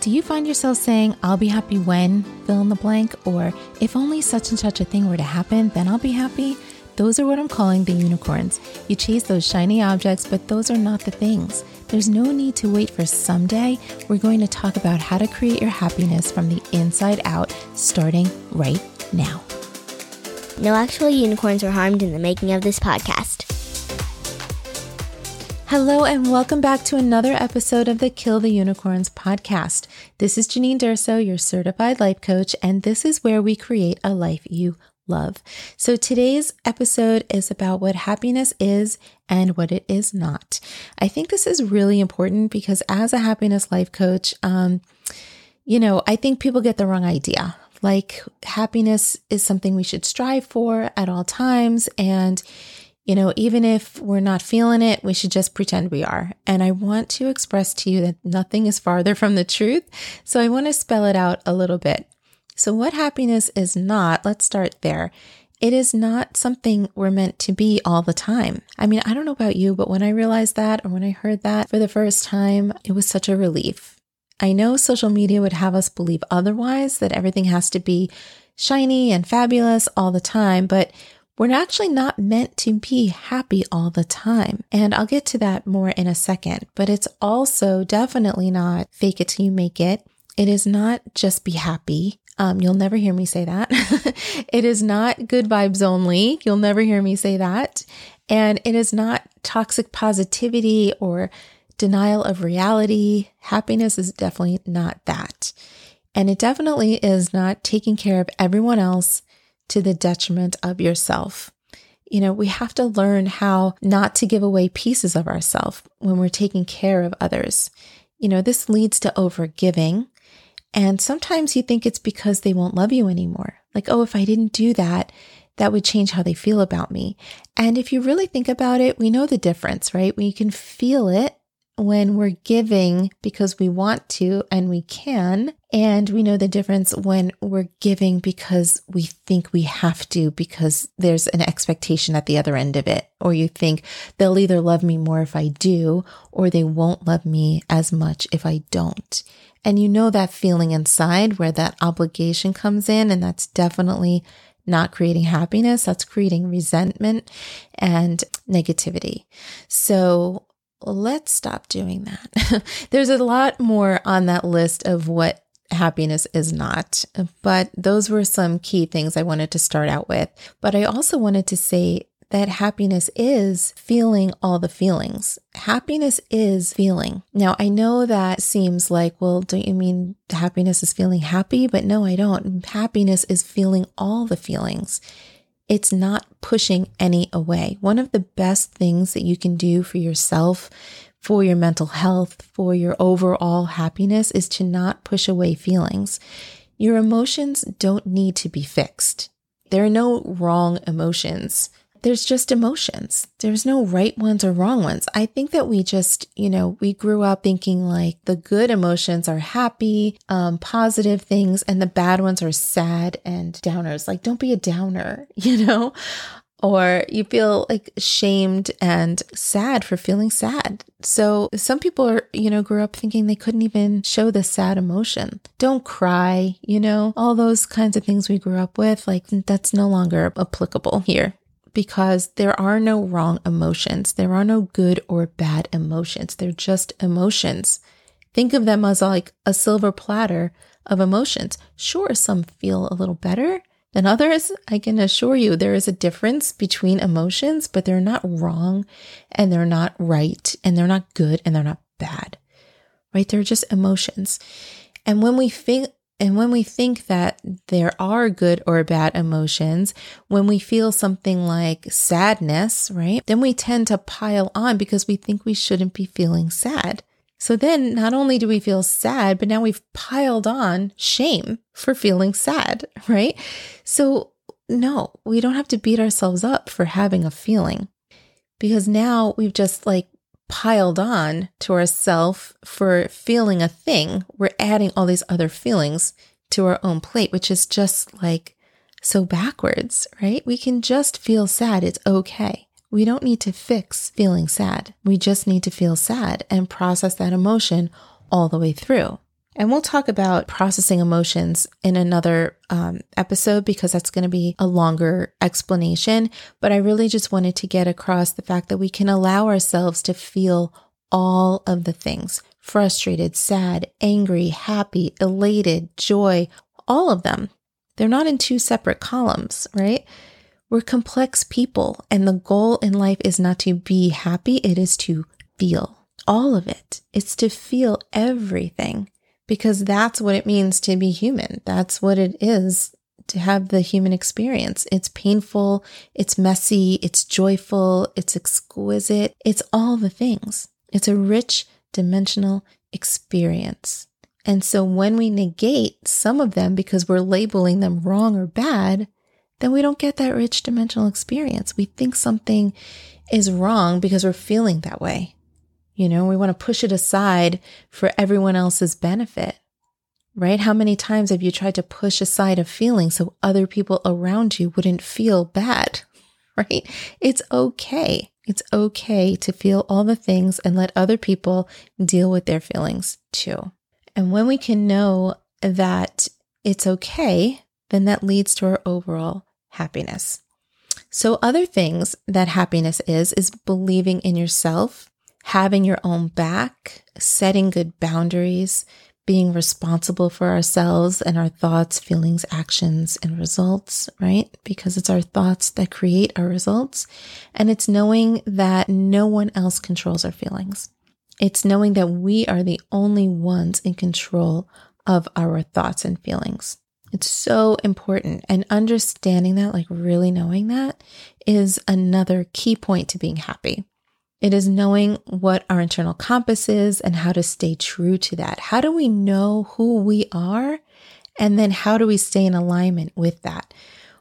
Do you find yourself saying, I'll be happy when, fill in the blank, or if only such and such a thing were to happen, then I'll be happy? Those are what I'm calling the unicorns. You chase those shiny objects, but those are not the things. There's no need to wait for someday. We're going to talk about how to create your happiness from the inside out, starting right now. No actual unicorns were harmed in the making of this podcast. Hello, and welcome back to another episode of the Kill the Unicorns podcast. This is Janine Durso, your certified life coach, and this is where we create a life you love. So today's episode is about what happiness is and what it is not. I think this is really important because as a happiness life coach, um, you know, I think people get the wrong idea. Like happiness is something we should strive for at all times. And you know, even if we're not feeling it, we should just pretend we are. And I want to express to you that nothing is farther from the truth. So I want to spell it out a little bit. So, what happiness is not, let's start there. It is not something we're meant to be all the time. I mean, I don't know about you, but when I realized that or when I heard that for the first time, it was such a relief. I know social media would have us believe otherwise, that everything has to be shiny and fabulous all the time, but we're actually not meant to be happy all the time. And I'll get to that more in a second, but it's also definitely not fake it till you make it. It is not just be happy. Um, you'll never hear me say that. it is not good vibes only. You'll never hear me say that. And it is not toxic positivity or denial of reality. Happiness is definitely not that. And it definitely is not taking care of everyone else to the detriment of yourself. You know, we have to learn how not to give away pieces of ourselves when we're taking care of others. You know, this leads to overgiving. And sometimes you think it's because they won't love you anymore. Like, oh, if I didn't do that, that would change how they feel about me. And if you really think about it, we know the difference, right? We can feel it when we're giving because we want to and we can. And we know the difference when we're giving because we think we have to because there's an expectation at the other end of it. Or you think they'll either love me more if I do, or they won't love me as much if I don't. And you know that feeling inside where that obligation comes in. And that's definitely not creating happiness. That's creating resentment and negativity. So let's stop doing that. There's a lot more on that list of what happiness is not, but those were some key things I wanted to start out with. But I also wanted to say that happiness is feeling all the feelings. Happiness is feeling. Now, I know that seems like, well, don't you mean happiness is feeling happy? But no, I don't. Happiness is feeling all the feelings. It's not pushing any away. One of the best things that you can do for yourself, for your mental health, for your overall happiness is to not push away feelings. Your emotions don't need to be fixed. There are no wrong emotions there's just emotions. There's no right ones or wrong ones. I think that we just, you know, we grew up thinking like the good emotions are happy, um, positive things, and the bad ones are sad and downers. Like, don't be a downer, you know? Or you feel like shamed and sad for feeling sad. So some people are, you know, grew up thinking they couldn't even show the sad emotion. Don't cry, you know, all those kinds of things we grew up with. Like that's no longer applicable here because there are no wrong emotions. There are no good or bad emotions. They're just emotions. Think of them as like a silver platter of emotions. Sure, some feel a little better than others. I can assure you there is a difference between emotions, but they're not wrong and they're not right and they're not good and they're not bad, right? They're just emotions. And when we think and when we think that there are good or bad emotions, when we feel something like sadness, right, then we tend to pile on because we think we shouldn't be feeling sad. So then not only do we feel sad, but now we've piled on shame for feeling sad, right? So no, we don't have to beat ourselves up for having a feeling because now we've just like piled on to ourself for feeling a thing, we're adding all these other feelings to our own plate, which is just like so backwards, right? We can just feel sad. It's okay. We don't need to fix feeling sad. We just need to feel sad and process that emotion all the way through. And we'll talk about processing emotions in another um, episode because that's going to be a longer explanation. But I really just wanted to get across the fact that we can allow ourselves to feel all of the things frustrated, sad, angry, happy, elated, joy, all of them. They're not in two separate columns, right? We're complex people, and the goal in life is not to be happy, it is to feel all of it. It's to feel everything because that's what it means to be human. That's what it is to have the human experience. It's painful, it's messy, it's joyful, it's exquisite, it's all the things. It's a rich, dimensional experience. And so when we negate some of them because we're labeling them wrong or bad, then we don't get that rich dimensional experience. We think something is wrong because we're feeling that way. You know, we want to push it aside for everyone else's benefit, right? How many times have you tried to push aside a feeling so other people around you wouldn't feel bad, right? It's okay. It's okay to feel all the things and let other people deal with their feelings too. And when we can know that it's okay, then that leads to our overall happiness. So, other things that happiness is, is believing in yourself having your own back, setting good boundaries, being responsible for ourselves and our thoughts, feelings, actions, and results, right? Because it's our thoughts that create our results. And it's knowing that no one else controls our feelings. It's knowing that we are the only ones in control of our thoughts and feelings. It's so important. And understanding that, like really knowing that, is another key point to being happy. It is knowing what our internal compass is and how to stay true to that. How do we know who we are? And then how do we stay in alignment with that?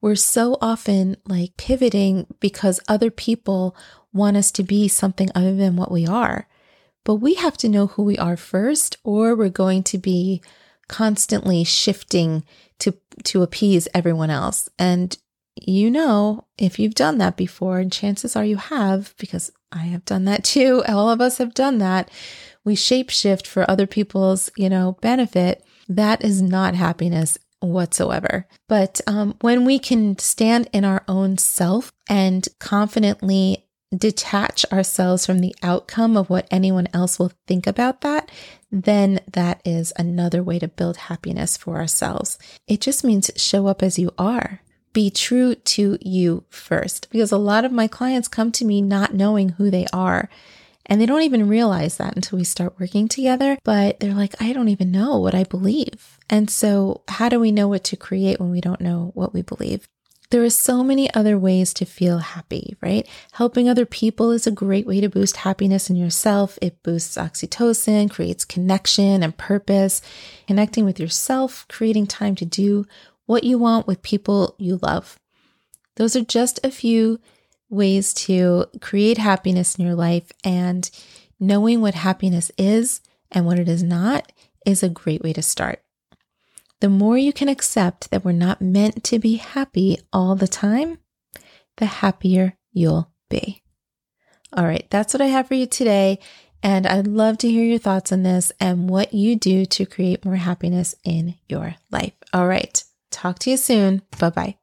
We're so often like pivoting because other people want us to be something other than what we are. But we have to know who we are first, or we're going to be constantly shifting to, to appease everyone else. And you know, if you've done that before, and chances are you have, because I have done that too. All of us have done that. We shapeshift for other people's, you know, benefit. That is not happiness whatsoever. But um, when we can stand in our own self and confidently detach ourselves from the outcome of what anyone else will think about that, then that is another way to build happiness for ourselves. It just means show up as you are be true to you first. Because a lot of my clients come to me not knowing who they are. And they don't even realize that until we start working together. But they're like, I don't even know what I believe. And so, how do we know what to create when we don't know what we believe? There are so many other ways to feel happy, right? Helping other people is a great way to boost happiness in yourself. It boosts oxytocin, creates connection and purpose. Connecting with yourself, creating time to do what you want with people you love. Those are just a few ways to create happiness in your life. And knowing what happiness is and what it is not is a great way to start. The more you can accept that we're not meant to be happy all the time, the happier you'll be. All right, that's what I have for you today. And I'd love to hear your thoughts on this and what you do to create more happiness in your life. All right. Talk to you soon. Bye bye.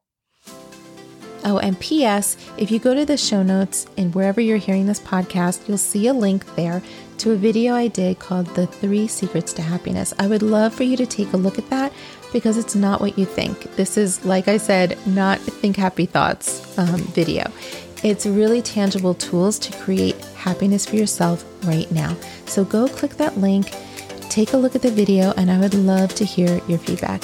Oh, and P.S. If you go to the show notes and wherever you're hearing this podcast, you'll see a link there to a video I did called The Three Secrets to Happiness. I would love for you to take a look at that because it's not what you think. This is, like I said, not Think Happy Thoughts um, video. It's really tangible tools to create happiness for yourself right now. So go click that link, take a look at the video, and I would love to hear your feedback.